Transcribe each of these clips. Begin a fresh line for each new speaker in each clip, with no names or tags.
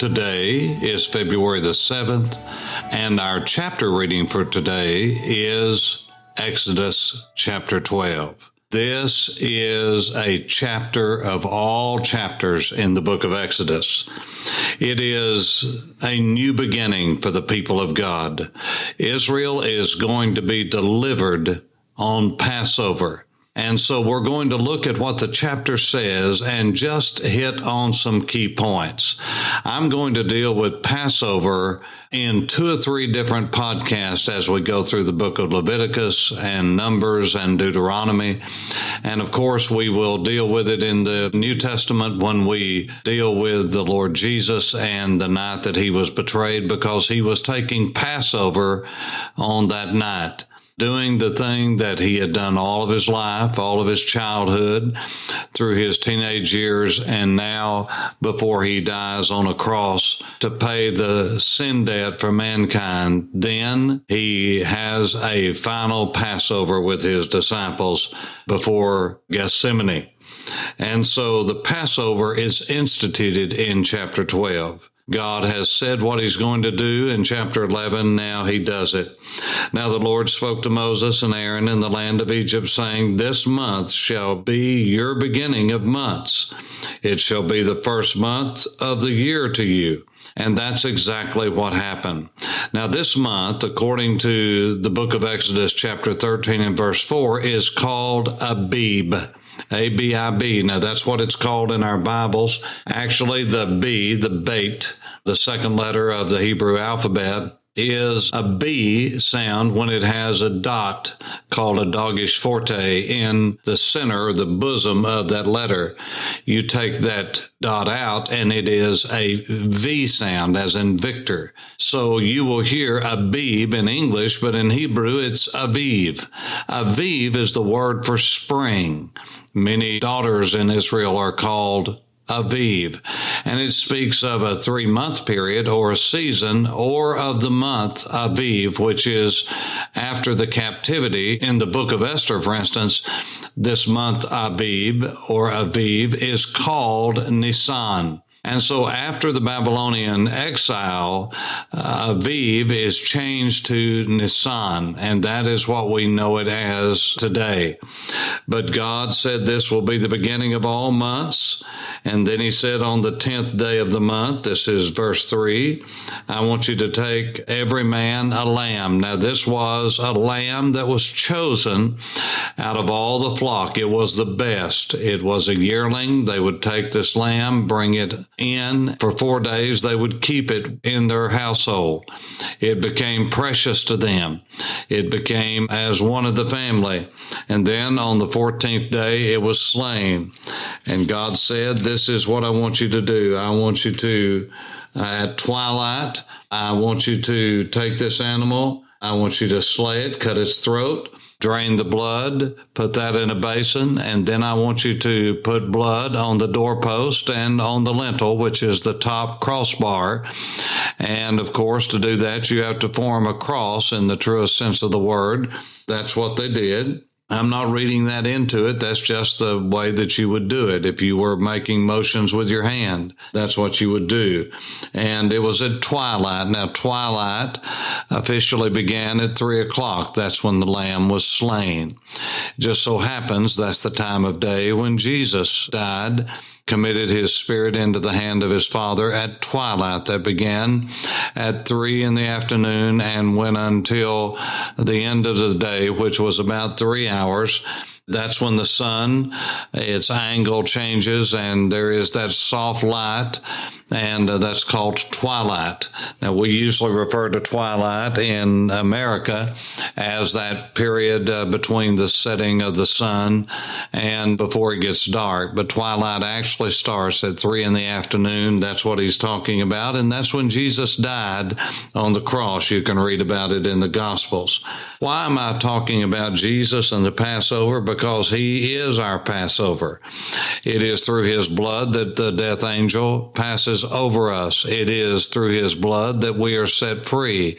Today is February the 7th, and our chapter reading for today is Exodus chapter 12. This is a chapter of all chapters in the book of Exodus. It is a new beginning for the people of God. Israel is going to be delivered on Passover. And so we're going to look at what the chapter says and just hit on some key points. I'm going to deal with Passover in two or three different podcasts as we go through the book of Leviticus and Numbers and Deuteronomy. And of course, we will deal with it in the New Testament when we deal with the Lord Jesus and the night that he was betrayed because he was taking Passover on that night doing the thing that he had done all of his life, all of his childhood, through his teenage years, and now before he dies on a cross to pay the sin debt for mankind. Then he has a final Passover with his disciples before Gethsemane. And so the Passover is instituted in chapter 12. God has said what he's going to do in chapter 11. Now he does it. Now the Lord spoke to Moses and Aaron in the land of Egypt, saying, This month shall be your beginning of months. It shall be the first month of the year to you. And that's exactly what happened. Now, this month, according to the book of Exodus, chapter 13 and verse 4, is called Abib. A B I B. Now that's what it's called in our Bibles. Actually, the B, the bait, the second letter of the Hebrew alphabet, is a B sound when it has a dot called a dagesh forte in the center, the bosom of that letter. You take that dot out and it is a V sound as in Victor. So you will hear Abib in English, but in Hebrew it's Aviv. Aviv is the word for spring. Many daughters in Israel are called Aviv, and it speaks of a three month period or a season or of the month Aviv, which is after the captivity. In the book of Esther, for instance, this month Abib or Aviv is called Nisan. And so after the Babylonian exile, uh, Aviv is changed to Nisan, and that is what we know it as today. But God said this will be the beginning of all months. And then he said on the 10th day of the month, this is verse 3, I want you to take every man a lamb. Now, this was a lamb that was chosen out of all the flock. It was the best. It was a yearling. They would take this lamb, bring it in for four days. They would keep it in their household. It became precious to them. It became as one of the family. And then on the 14th day, it was slain. And God said, This is what I want you to do. I want you to, uh, at twilight, I want you to take this animal. I want you to slay it, cut its throat drain the blood, put that in a basin, and then I want you to put blood on the doorpost and on the lintel, which is the top crossbar. And of course, to do that, you have to form a cross in the truest sense of the word. That's what they did. I'm not reading that into it. That's just the way that you would do it. If you were making motions with your hand, that's what you would do. And it was at twilight. Now, twilight officially began at three o'clock. That's when the lamb was slain. Just so happens that's the time of day when Jesus died committed his spirit into the hand of his father at twilight that began at three in the afternoon and went until the end of the day, which was about three hours. That's when the sun, its angle changes and there is that soft light and uh, that's called twilight. Now, we usually refer to twilight in America as that period uh, between the setting of the sun and before it gets dark. But twilight actually starts at three in the afternoon. That's what he's talking about. And that's when Jesus died on the cross. You can read about it in the Gospels. Why am I talking about Jesus and the Passover? Because he is our Passover. It is through his blood that the death angel passes over us. It is through his blood that we are set free,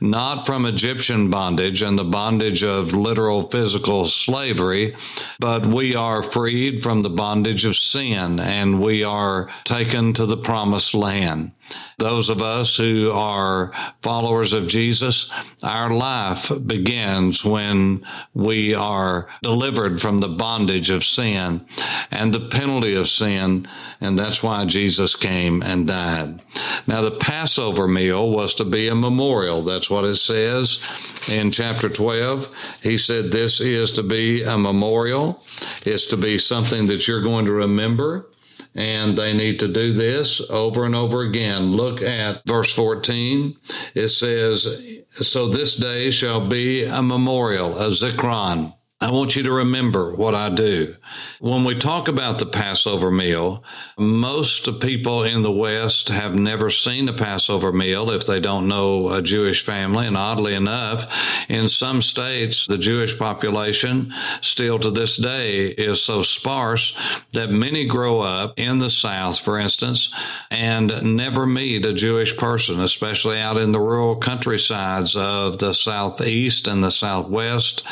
not from Egyptian bondage and the bondage of literal physical slavery, but we are freed from the bondage of sin and we are taken to the promised land. Those of us who are followers of Jesus, our life begins when we are delivered from the bondage of sin and the penalty of sin. And that's why Jesus came and died. Now, the Passover meal was to be a memorial. That's what it says in chapter 12. He said, This is to be a memorial. It's to be something that you're going to remember and they need to do this over and over again. Look at verse 14. It says, So this day shall be a memorial, a zikron. I want you to remember what I do. When we talk about the Passover meal, most people in the West have never seen a Passover meal if they don't know a Jewish family. And oddly enough, in some states, the Jewish population still to this day is so sparse that many grow up in the South, for instance, and never meet a Jewish person, especially out in the rural countrysides of the Southeast and the Southwest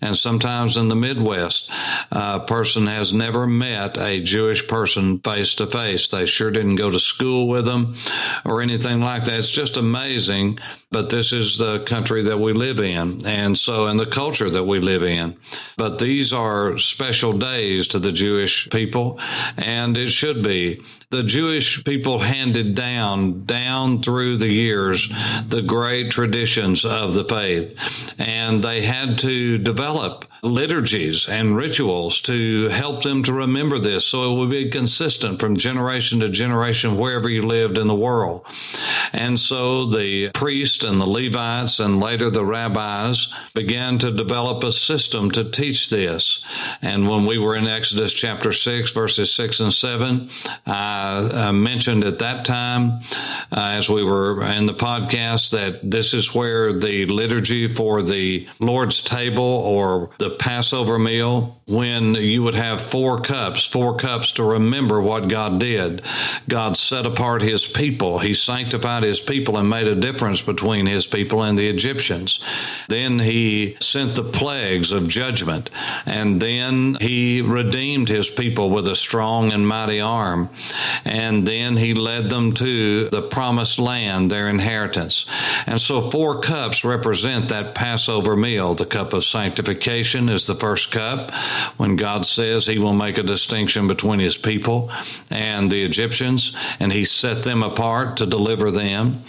and sometimes in the Midwest, a person has never met a Jewish person face to face. They sure didn't go to school with them or anything like that. It's just amazing. But this is the country that we live in. And so, in the culture that we live in. But these are special days to the Jewish people, and it should be the Jewish people handed down, down through the years, the great traditions of the faith. And they had to develop liturgies and rituals to help them to remember this so it would be consistent from generation to generation wherever you lived in the world. And so the priests and the Levites and later the rabbis began to develop a system to teach this. And when we were in Exodus chapter 6, verses 6 and 7, I mentioned at that time, uh, as we were in the podcast, that this is where the liturgy for the Lord's table or the Passover meal when you would have four cups, four cups to remember what God did. God set apart his people. He sanctified his people and made a difference between his people and the Egyptians. Then he sent the plagues of judgment and then he redeemed his people with a strong and mighty arm. And then he led them to the promised land, their inheritance. And so four cups represent that Passover meal. The cup of sanctification is the first cup when God says he will make a distinction between his people and the Egyptians, and he set them apart to deliver them.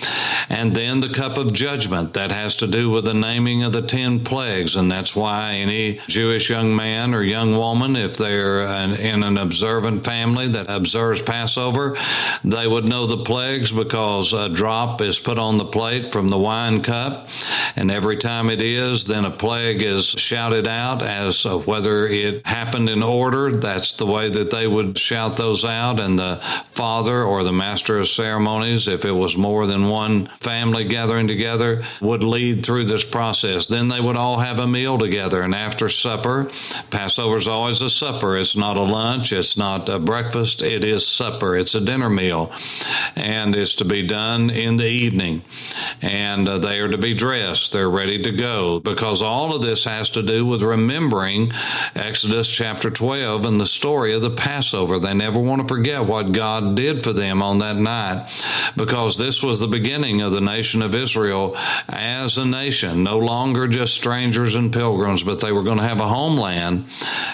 And then the cup of judgment that has to do with the naming of the 10 plagues. And that's why any Jewish young man or young woman, if they're an, in an observant family that observes Passover, they would know the plagues because a drop is put on the plate from the wine cup. And every time it is, then a plague is shouted out as whether it happened in order. That's the way that they would shout those out. And the father or the master of ceremonies, if it was more than one family gathering together, would lead through this process. Then they would all have a meal together. And after supper, Passover is always a supper. It's not a lunch. It's not a breakfast. It is supper. It's a dinner meal. And it's to be done in the evening. And uh, they are to be dressed. They're ready to go because all of this has to do with remembering Exodus chapter 12 and the story of the Passover. They never want to forget what God did for them on that night because this was the beginning of the nation of Israel as a nation, no longer just strangers and pilgrims, but they were going to have a homeland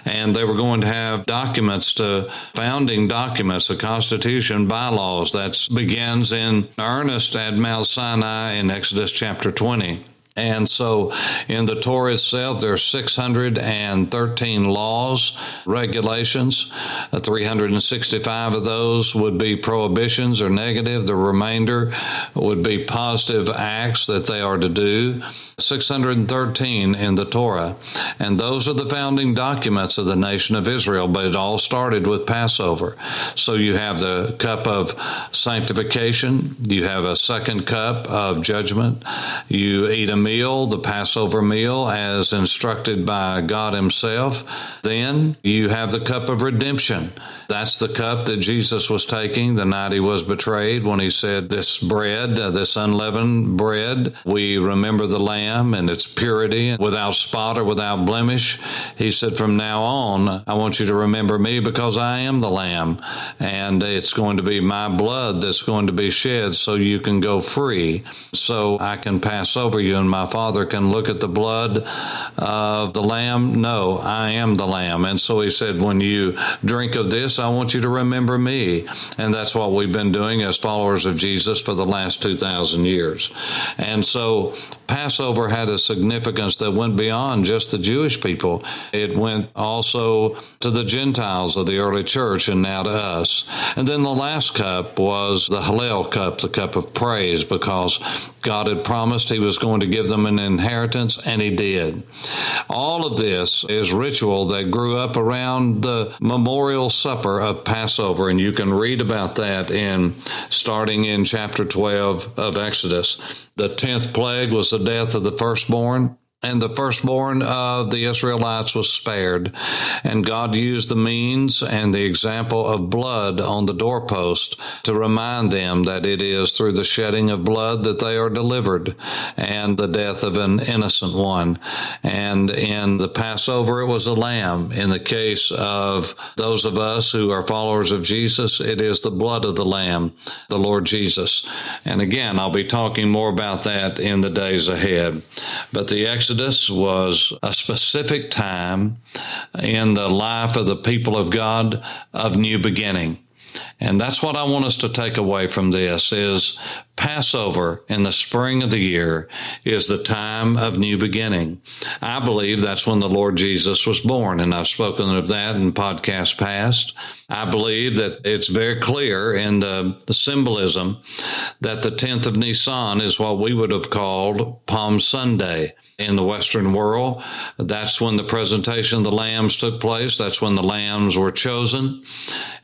and they were going to have documents to founding documents, a constitution, bylaws that begins in earnest at Mount Sinai in Exodus chapter 20. And so in the Torah itself, there are 613 laws, regulations. Uh, 365 of those would be prohibitions or negative. The remainder would be positive acts that they are to do. 613 in the Torah. And those are the founding documents of the nation of Israel, but it all started with Passover. So you have the cup of sanctification, you have a second cup of judgment, you eat a meal, the Passover meal, as instructed by God Himself. Then you have the cup of redemption. That's the cup that Jesus was taking the night He was betrayed when He said, This bread, uh, this unleavened bread, we remember the Lamb and its purity without spot or without blemish. He said, From now on, I want you to remember me because I am the Lamb, and it's going to be my blood that's going to be shed so you can go free, so I can pass over you, and My father can look at the blood of the Lamb. No, I am the Lamb. And so He said, When you drink of this, I want you to remember me. And that's what we've been doing as followers of Jesus for the last 2,000 years. And so Passover had a significance that went beyond just the Jewish people. It went also to the Gentiles of the early church and now to us. And then the last cup was the Hallel cup, the cup of praise, because God had promised He was going to give them an inheritance, and He did. All of this is ritual that grew up around the memorial supper of Passover, and you can read about that in starting in chapter 12 of Exodus. The tenth plague was the death of the firstborn and the firstborn of the Israelites was spared. And God used the means and the example of blood on the doorpost to remind them that it is through the shedding of blood that they are delivered and the death of an innocent one. And in the Passover, it was a lamb. In the case of those of us who are followers of Jesus, it is the blood of the lamb, the Lord Jesus. And again, I'll be talking more about that in the days ahead. But the Exodus Exodus was a specific time in the life of the people of God of new beginning. And that's what I want us to take away from this is Passover in the spring of the year is the time of new beginning. I believe that's when the Lord Jesus was born, and I've spoken of that in podcasts past. I believe that it's very clear in the, the symbolism that the 10th of Nisan is what we would have called Palm Sunday in the Western world. That's when the presentation of the lambs took place. That's when the lambs were chosen.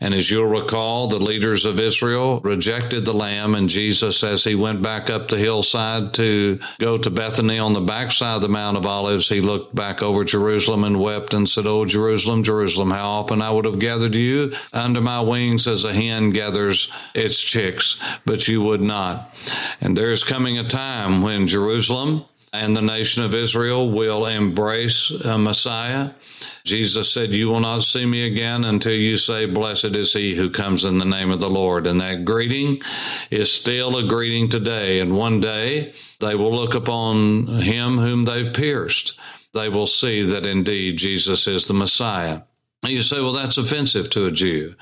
And as you'll recall, the leaders of Israel rejected the lamb, and Jesus, as he went back up the hillside to go to Bethany on the backside of the Mount of Olives, he looked back over Jerusalem and wept and said, Oh, Jerusalem, Jerusalem, how often I would have gathered you under my wings as a hen gathers its chicks, but you would not. And there is coming a time when Jerusalem and the nation of Israel will embrace a Messiah. Jesus said, You will not see me again until you say, Blessed is he who comes in the name of the Lord. And that greeting is still a greeting today. And one day they will look upon him whom they've pierced. They will see that indeed Jesus is the Messiah. You say, well, that's offensive to a Jew.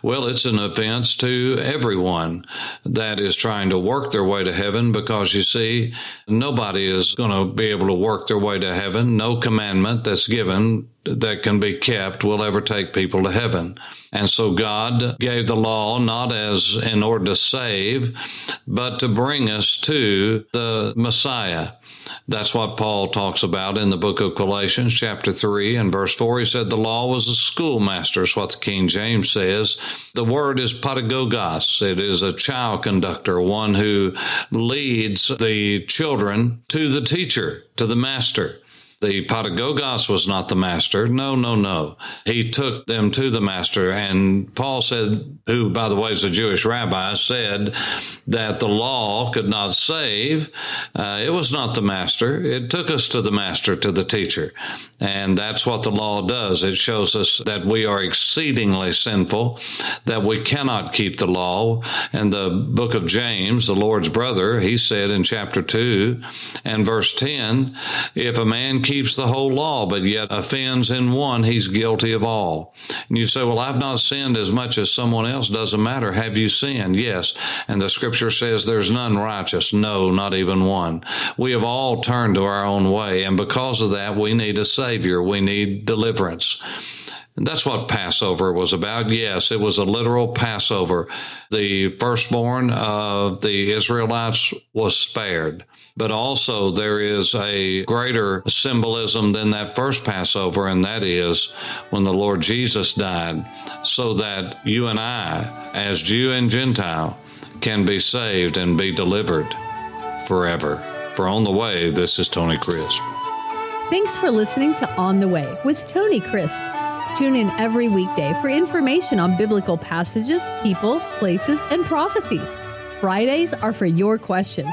Well, it's an offense to everyone that is trying to work their way to heaven because you see, nobody is going to be able to work their way to heaven. No commandment that's given that can be kept will ever take people to heaven. And so God gave the law not as in order to save, but to bring us to the Messiah. That's what Paul talks about in the book of Galatians, chapter 3 and verse 4. He said the law was a schoolmaster, is what the King James says. The word is pedagogos. It is a child conductor, one who leads the children to the teacher, to the master. The pedagogos was not the master. No, no, no. He took them to the master. And Paul said, who, by the way, is a Jewish rabbi, said that the law could not save. Uh, it was not the master. It took us to the master, to the teacher. And that's what the law does. It shows us that we are exceedingly sinful, that we cannot keep the law. And the book of James, the Lord's brother, he said in chapter 2 and verse 10 if a man keeps the whole law, but yet offends in one, he's guilty of all. And you say, Well, I've not sinned as much as someone else. Doesn't matter. Have you sinned? Yes. And the scripture says there's none righteous. No, not even one. We have all turned to our own way. And because of that, we need a Savior. We need deliverance. That's what Passover was about. Yes, it was a literal Passover. The firstborn of the Israelites was spared. But also there is a greater symbolism than that first Passover, and that is when the Lord Jesus died, so that you and I, as Jew and Gentile, can be saved and be delivered forever. For On the Way, this is Tony Crisp.
Thanks for listening to On the Way with Tony Crisp. Tune in every weekday for information on biblical passages, people, places, and prophecies. Fridays are for your questions.